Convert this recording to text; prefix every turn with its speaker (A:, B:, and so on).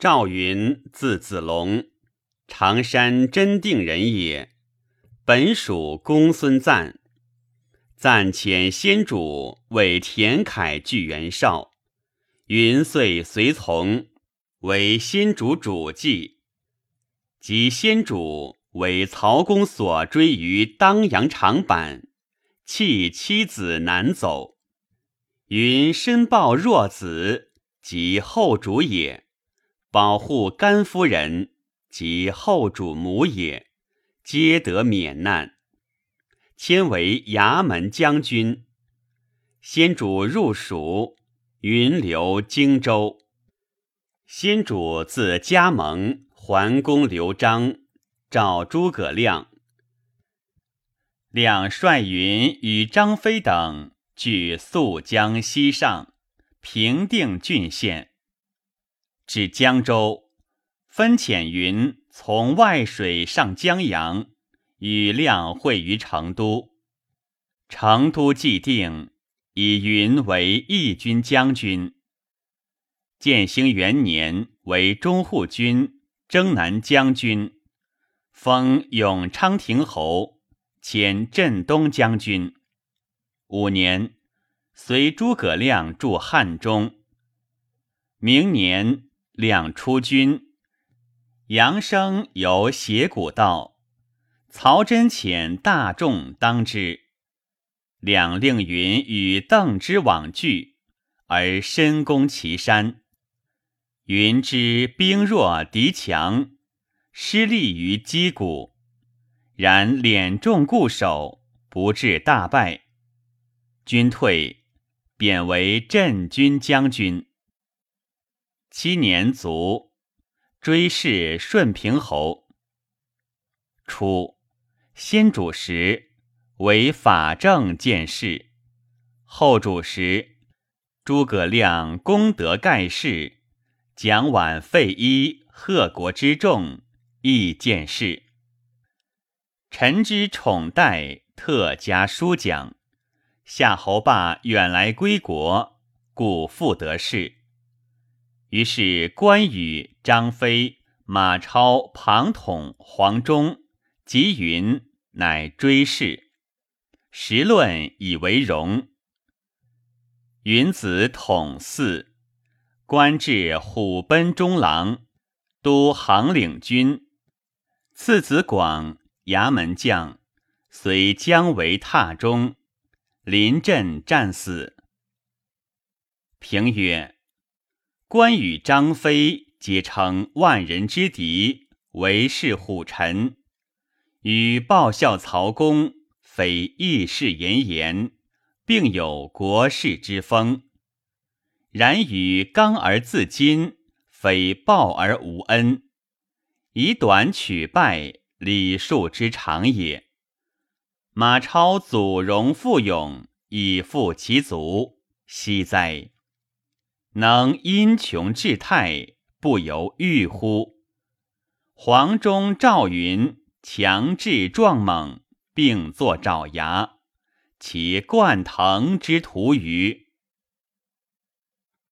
A: 赵云，字子龙，常山真定人也。本属公孙瓒。暂遣先主为田楷据袁绍，云遂随从，为先主主祭。及先主为曹公所追于当阳长坂，弃妻子南走。云申报弱子，即后主也；保护甘夫人，及后主母也，皆得免难。迁为衙门将军。先主入蜀，云留荆州。先主自加盟，桓公刘璋，召诸葛亮。亮率云与张飞等据宿江西上，平定郡县。至江州，分遣云从外水上江阳。与亮会于成都，成都既定，以云为义军将军。建兴元年，为中护军、征南将军，封永昌亭侯，迁镇东将军。五年，随诸葛亮驻汉中。明年，两出军，杨生由斜谷道。曹真遣大众当之，两令云与邓之往拒，而深攻岐山。云之兵弱敌强，失利于击鼓，然敛众固守，不至大败。军退，贬为镇军将军。七年卒，追谥顺平侯。初。先主时为法正见事，后主时诸葛亮功德盖世，蒋琬废一贺国之众，亦见事。臣之宠待，特加书奖。夏侯霸远来归国，故复得势。于是关羽、张飞、马超、庞统、黄忠、吉云。乃追谥，时论以为荣。云子统嗣，官至虎贲中郎，都行领军。次子广，衙门将，随姜维榻中，临阵战死。评曰：关羽、张飞皆称万人之敌，为是虎臣。与报效曹公，非义士言言，并有国士之风；然与刚而自矜，非报而无恩，以短取败，礼数之常也。马超祖荣富勇，以复其族，惜哉！能因穷致泰，不由欲乎？黄忠、赵云。强志壮猛，并作爪牙，其贯腾之徒欤？